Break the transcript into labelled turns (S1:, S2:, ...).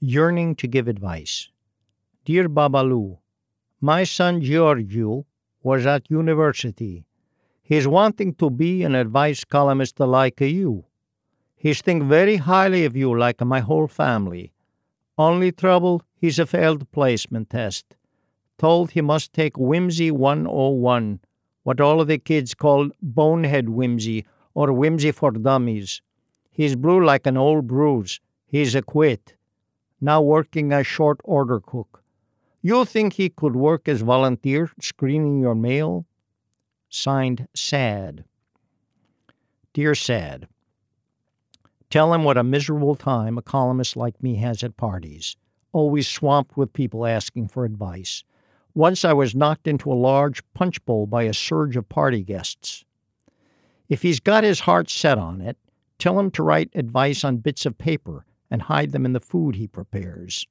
S1: yearning to give advice. Dear Babalu, my son Giorgio was at university. He's wanting to be an advice columnist like you. He's think very highly of you like my whole family. Only trouble, he's a failed placement test. Told he must take Whimsy 101, what all of the kids call bonehead whimsy or whimsy for dummies. He's blue like an old bruise. He's a quit. Now working as short order cook. You think he could work as volunteer screening your mail? Signed, Sad. Dear Sad, Tell him what a miserable time a columnist like me has at parties, always swamped with people asking for advice. Once I was knocked into a large punch bowl by a surge of party guests. If he's got his heart set on it, tell him to write advice on bits of paper and hide them in the food he prepares.